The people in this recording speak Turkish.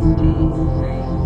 Wednesday.